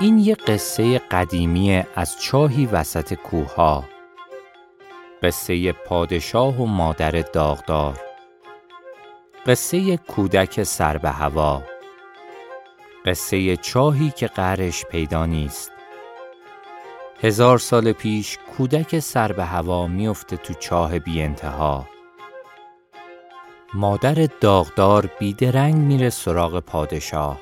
این یه قصه قدیمی از چاهی وسط کوها قصه پادشاه و مادر داغدار. قصه کودک سر به هوا. قصه چاهی که قرش پیدا نیست. هزار سال پیش کودک سر به هوا میفته تو چاه بی انتها. مادر داغدار بیدرنگ میره سراغ پادشاه.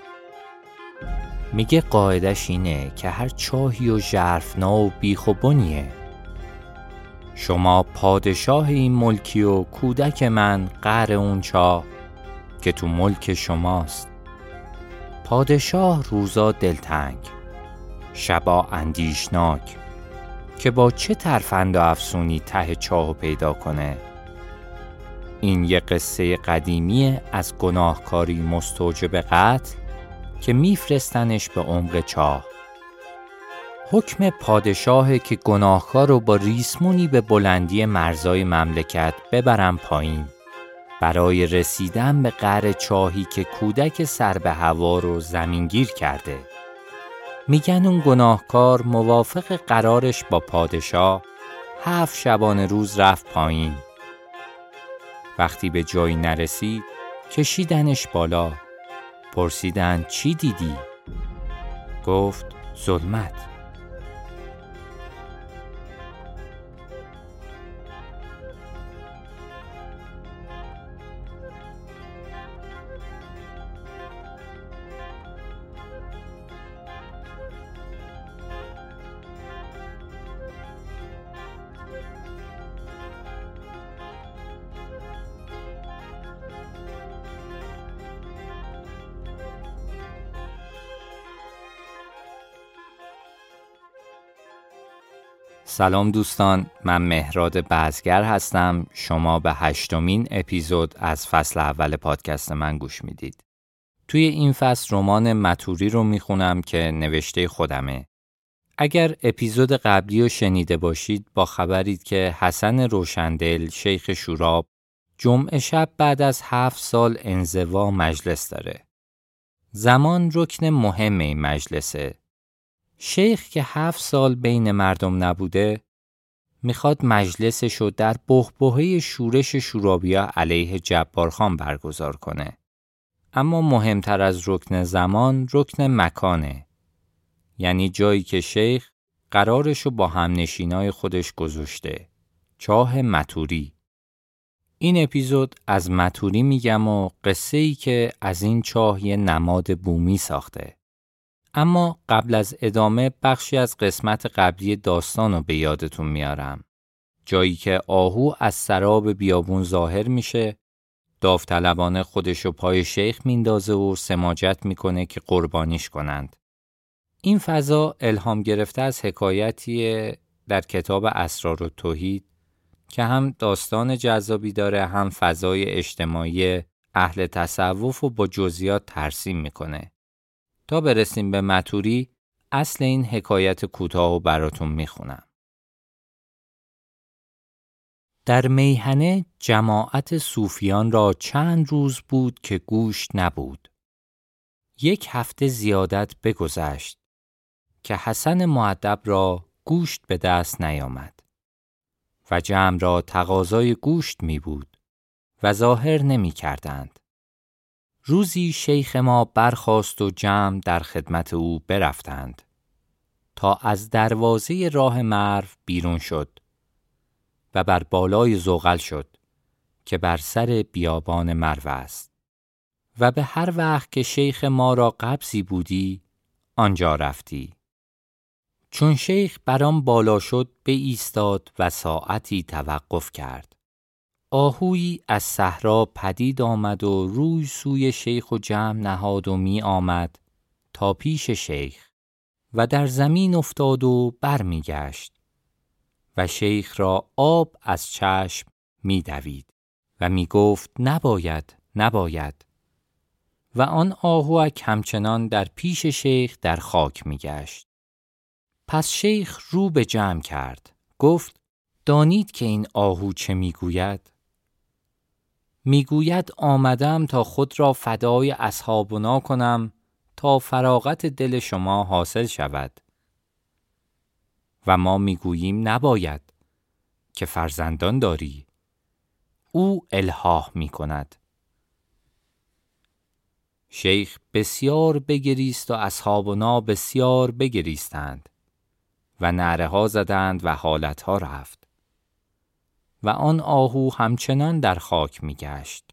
میگه قاعدش اینه که هر چاهی و ژرفنا و بیخ و بنیه. شما پادشاه این ملکی و کودک من قهر اون چاه. که تو ملک شماست. پادشاه روزا دلتنگ شبا اندیشناک که با چه ترفند و افسونی ته چاهو پیدا کنه؟ این یه قصه قدیمی از گناهکاری مستوجب قتل که میفرستنش به عمق چاه. حکم پادشاه که گناهکار رو با ریسمونی به بلندی مرزای مملکت ببرن پایین. برای رسیدن به قر چاهی که کودک سر به هوا رو زمینگیر کرده. میگن اون گناهکار موافق قرارش با پادشاه هفت شبانه روز رفت پایین. وقتی به جایی نرسید کشیدنش بالا. پرسیدن چی دیدی؟ گفت ظلمت. سلام دوستان من مهراد بازگر هستم. شما به هشتمین اپیزود از فصل اول پادکست من گوش می‌دید. توی این فصل رمان متوری رو می‌خونم که نوشته خودمه. اگر اپیزود قبلی رو شنیده باشید با خبرید که حسن روشندل شیخ شوراب جمعه شب بعد از هفت سال انزوا مجلس داره. زمان رکن مهم این مجلسه. شیخ که هفت سال بین مردم نبوده می‌خواد مجلسشو در بحبوحه شورش شورابیا علیه جبارخان برگزار کنه. اما مهمتر از رکن زمان رکن مکانه. یعنی جایی که شیخ قرارشو با همنشینای خودش گذاشته. چاه متوری. این اپیزود از متوری میگم و قصه ای که از این چاه یه نماد بومی ساخته. اما قبل از ادامه بخشی از قسمت قبلی داستان رو به یادتون میارم. جایی که آهو از سراب بیابون ظاهر میشه داوطلبانه خودش رو پای شیخ میندازه و سماجت می‌کنه که قربانیش کنند. این فضا الهام گرفته از حکایتی در کتاب اسرار و توحید که هم داستان جذابی داره هم فضای اجتماعی اهل تصوف و با جزئیات ترسیم می‌کنه. تا برسیم به متوری اصل این حکایت کوتاه و براتون می‌خونم. در میهنه جماعت صوفیان را چند روز بود که گوشت نبود. یک هفته زیادت بگذشت که حسن معدب را گوشت به دست نیامد و جمع را تقاضای گوشت می بود و ظاهر نمی کردند. روزی شیخ ما برخاست و جمع در خدمت او برفتند. تا از دروازه راه مرو بیرون شد و بر بالای زغل شد که بر سر بیابان مرو است. و به هر وقت که شیخ ما را قبضی بودی آنجا رفتی. چون شیخ برام بالا شد به ایستاد و ساعتی توقف کرد. آهویی از صحرا پدید آمد و روی سوی شیخ و جمع نهاد و می آمد تا پیش شیخ و در زمین افتاد و برمیگشت و شیخ را آب از چشم می دوید و می گفت نباید نباید و آن آهوک همچنان در پیش شیخ در خاک میگشت. پس شیخ رو به جمع کرد. گفت دانید که این آهو چه می‌گوید؟ می‌گوید آمدم تا خود را فدای اصحابنا کنم تا فراغت دل شما حاصل شود. و ما می‌گوییم نباید که فرزندان داری. او الهاه می کند شیخ بسیار بگریست و اصحابنا بسیار بگریستند و نعره ها زدند و حالت ها رفت. و آن آهو همچنان در خاک می گشت.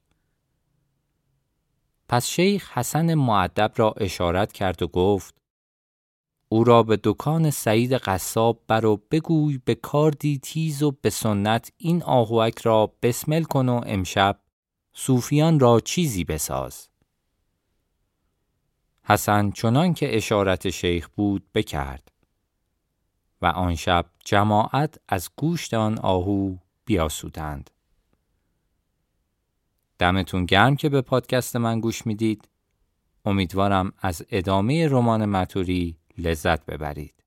پس شیخ حسن معدب را اشارت کرد و گفت او را به دکان سعید قصاب برو بگوی به کاردی تیز و به سنت این آهوک را بسمل کن و امشب صوفیان را چیزی بساز. حسن چنان که اشارت شیخ بود بکرد و آن شب جماعت از گوشت آن آهو بیاسودند. دمتون گرم که به پادکست من گوش می‌دید. امیدوارم از ادامه رمان متوری لذت ببرید.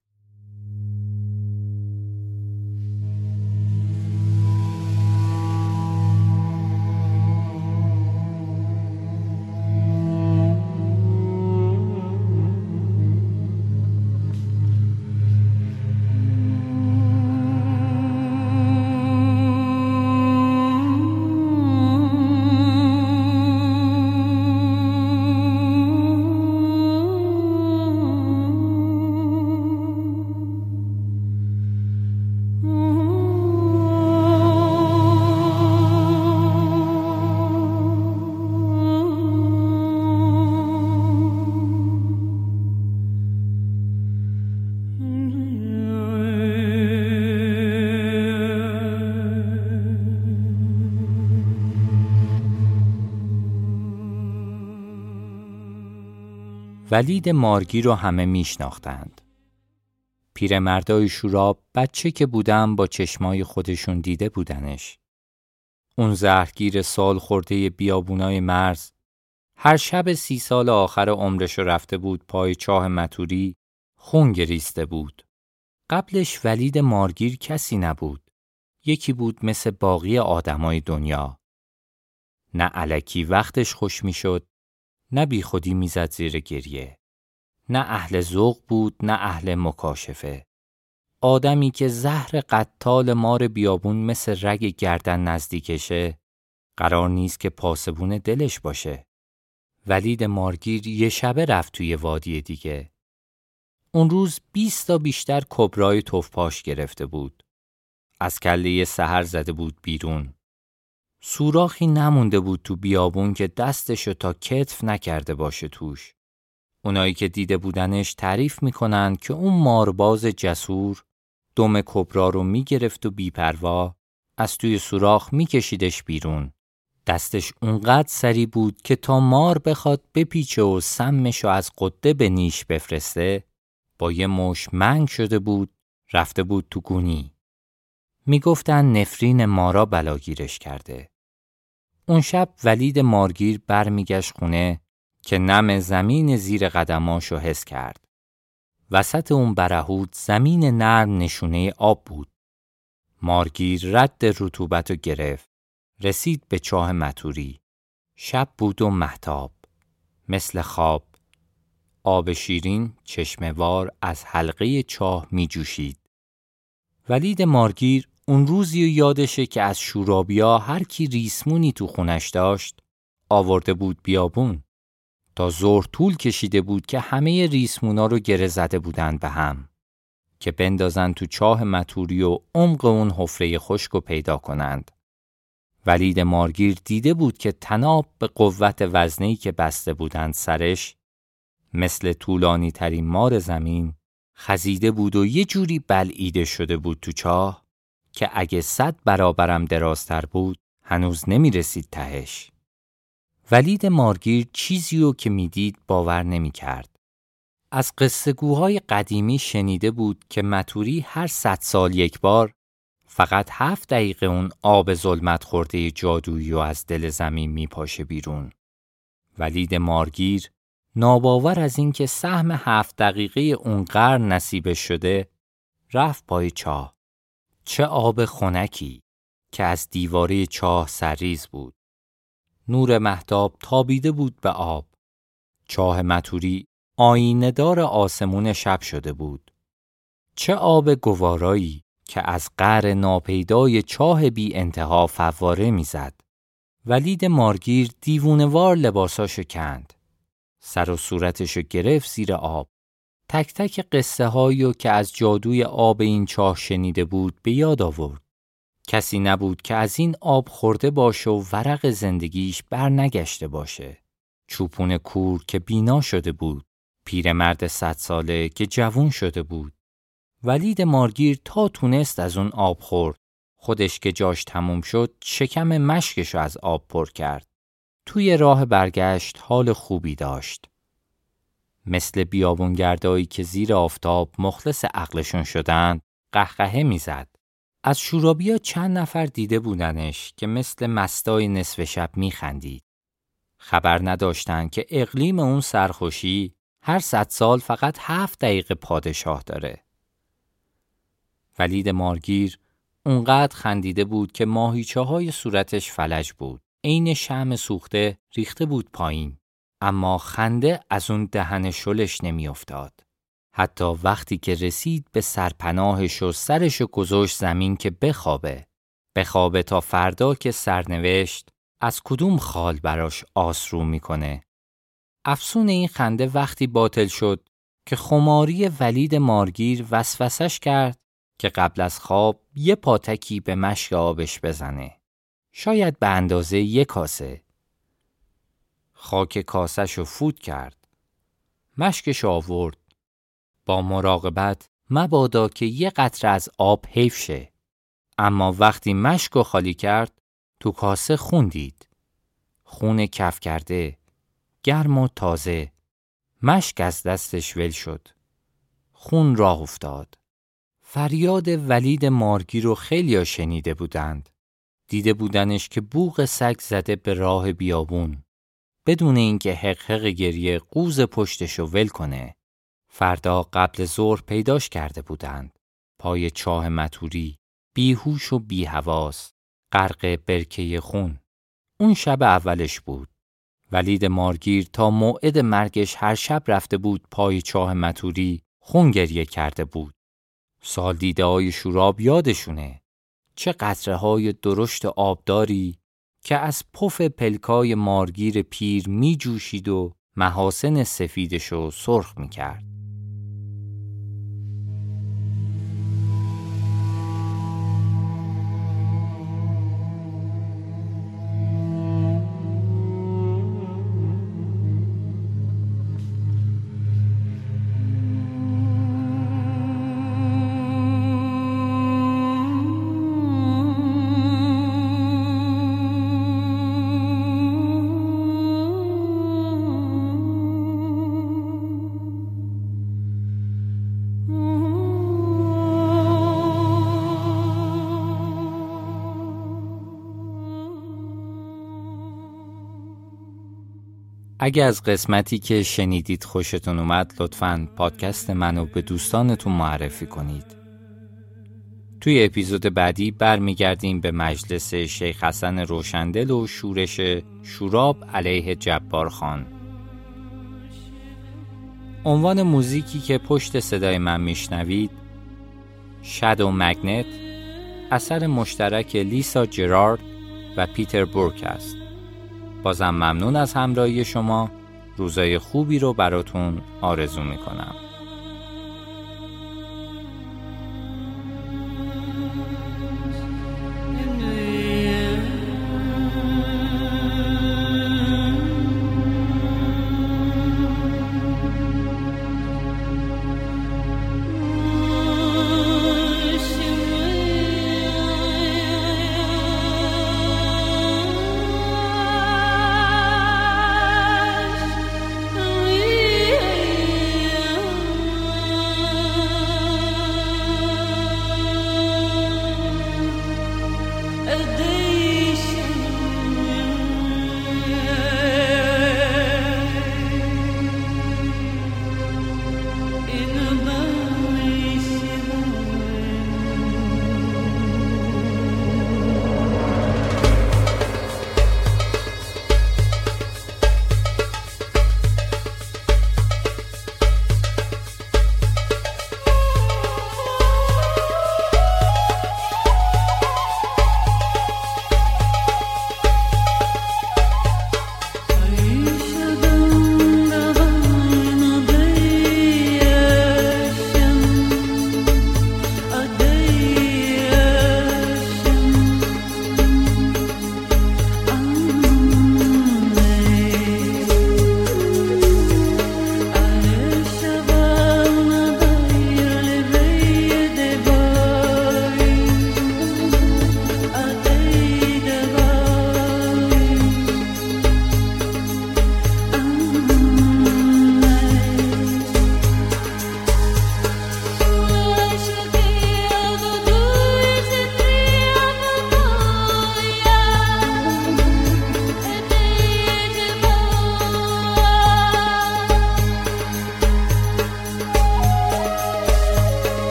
ولید مارگی رو همه میشناختند. پیرمردای شوراب بچه که بودم با چشمای خودشون دیده بودنش. اون زهرگیر سال خورده بیابونای مرز هر شب سی سال آخر عمرش رفته بود پای چاه متوری خون گریسته بود. قبلش ولید مارگیر کسی نبود. یکی بود مثل باقی آدمای دنیا. نه علکی وقتش خوش می‌شد نه بی خودی می‌زد زیر گریه. نه اهل ذوق بود نه اهل مکاشفه. آدمی که زهر قتال مار بیابون مثل رگ گردن نزدیکشه قرار نیست که پاسبون دلش باشه. ولید مارگیر یه شبه رفت توی وادی دیگه. اون روز بیست تا بیشتر کبرای توفپاش گرفته بود. از کله سهر زده بود بیرون. سوراخی نمونده بود تو بیابون که دستشو تا کتف نکرده باشه توش. اونایی که دیده بودنش تعریف می‌کنن که اون مارباز جسور دم کبرا رو می‌گرفت و بیپروا از توی سوراخ میکشیدش بیرون. دستش اونقدر سری بود که تا مار بخواد بپیچه و سمشو از قده به نیش بفرسته با یه مش منگ شده بود رفته بود تو گونی. می‌گفتن نفرین مارا بلاگیرش کرده. اون شب ولید مارگیر برمیگشت خونه که نم زمین زیر قدماشو حس کرد. وسط اون برهود زمین نرم نشونه آب بود. مارگیر رد رطوبت گرفت. رسید به چاه متوری. شب بود و محتاب. مثل خواب. آب شیرین چشموار از حلقه چاه می جوشید. ولید مارگیر اون روزی و یادشه که از شورابیا هر کی ریسمونی تو خونش داشت آورده بود بیابون. تا زور طول کشیده بود که همه ریسمونا رو گره زده بودند به هم که بندازن تو چاه متوری و عمق اون حفره خشک رو پیدا کنند. ولید مارگیر دیده بود که تناب به قوت وزنی که بسته بودند سرش مثل طولانی ترین مار زمین خزیده بود و یه جوری بلعیده شده بود تو چاه که اگه صد برابرم درازتر بود هنوز نمی رسید تهش. ولید مارگیر چیزی رو که می‌دید باور نمی کرد. از قصه گوهای قدیمی شنیده بود که متوری هر صد سال یک بار فقط هفت دقیقه اون آب ظلمت خورده جادویی و از دل زمین میپاشه بیرون ولید مارگیر ناباور از اینکه سهم هفت دقیقه اون قرن نصیب شده رفت پای چاه. چه آب خنکی که از دیواره چاه سرریز بود. نور محتاب تابیده بود به آب. چاه متوری آینهدار آسمون شب شده بود. چه آب گوارایی که از قر ناپیدای چاه بی انتها فواره می‌زد. ولید مارگیر دیوونوار لباساشو کند. سر و صورتشو گرفت زیر آب. تک تک قصه هایی که از جادوی آب این چاه شنیده بود به یاد آورد. کسی نبود که از این آب خورده باشه و ورق زندگیش بر نگشته باشه. چوپون کور که بینا شده بود. پیرمرد صد ساله که جوون شده بود. ولید مارگیر تا تونست از اون آب خورد. خودش که جاش تموم شد شکم مشکش از آب پر کرد. توی راه برگشت حال خوبی داشت. مثل بیابونگردایی که زیر آفتاب مخلص عقلشون شدن قهقهه می‌زد. از شورابیا چند نفر دیده بودنش که مثل مستای نصف شب میخندید. خبر نداشتن که اقلیم اون سرخوشی هر صد سال فقط هفت دقیقه پادشاه داره. ولید مارگیر اونقدر خندیده بود که ماهیچه های صورتش فلج بود. عین شم سوخته ریخته بود پایین. اما خنده از اون دهن شلش نمیافتاد. حتی وقتی که رسید به سرپناهش و سرش گذاشت زمین که بخوابه. بخوابه تا فردا که سرنوشت از کدوم خال براش آسرو می‌کنه. افسون این خنده وقتی باطل شد که خماری ولید مارگیر وسوسش کرد که قبل از خواب یه پاتکی به مشک آبش بزنه. شاید به اندازه یک کاسه. خاک کاسش رو فوت کرد. مشکش آورد. با مراقبت مبادا که یه قطره از آب حیف شه. اما وقتی مشک رو خالی کرد تو کاسه خون دید. خون کف کرده. گرم و تازه. مشک از دستش ول شد. خون راه افتاد. فریاد ولید مارگی رو خیلی شنیده بودند. دیده بودنش که بوغ سگ زده به راه بیابون. بدون اینکه حق گریه قوز پشتشو ول کنه. فردا قبل ظهر پیداش کرده بودند. پای چاه متوری، بیهوش و بیهواس، غرق برکه خون. اون شب اولش بود. ولید مارگیر تا موعد مرگش هر شب رفته بود پای چاه متوری خون گریه کرده بود. سال دیده های شوراب یادشونه. چه قطره های درشت آبداری که از پف پلکای مارگیر پیر می جوشید و محاسن سفیدشو سرخ می کرد. اگه از قسمتی که شنیدید خوشتون اومد لطفاً پادکست منو به دوستانتون معرفی کنید. توی اپیزود بعدی برمیگردیم به مجلس شیخ حسن روشندل و شورش شوراب علیه جبار خان. عنوان موزیکی که پشت صدای من میشنوید شادو مگنت اثر مشترک لیسا جرارد و پیتر بورک است. بازم ممنون از همراهی شما. روزای خوبی رو براتون آرزو می‌کنم.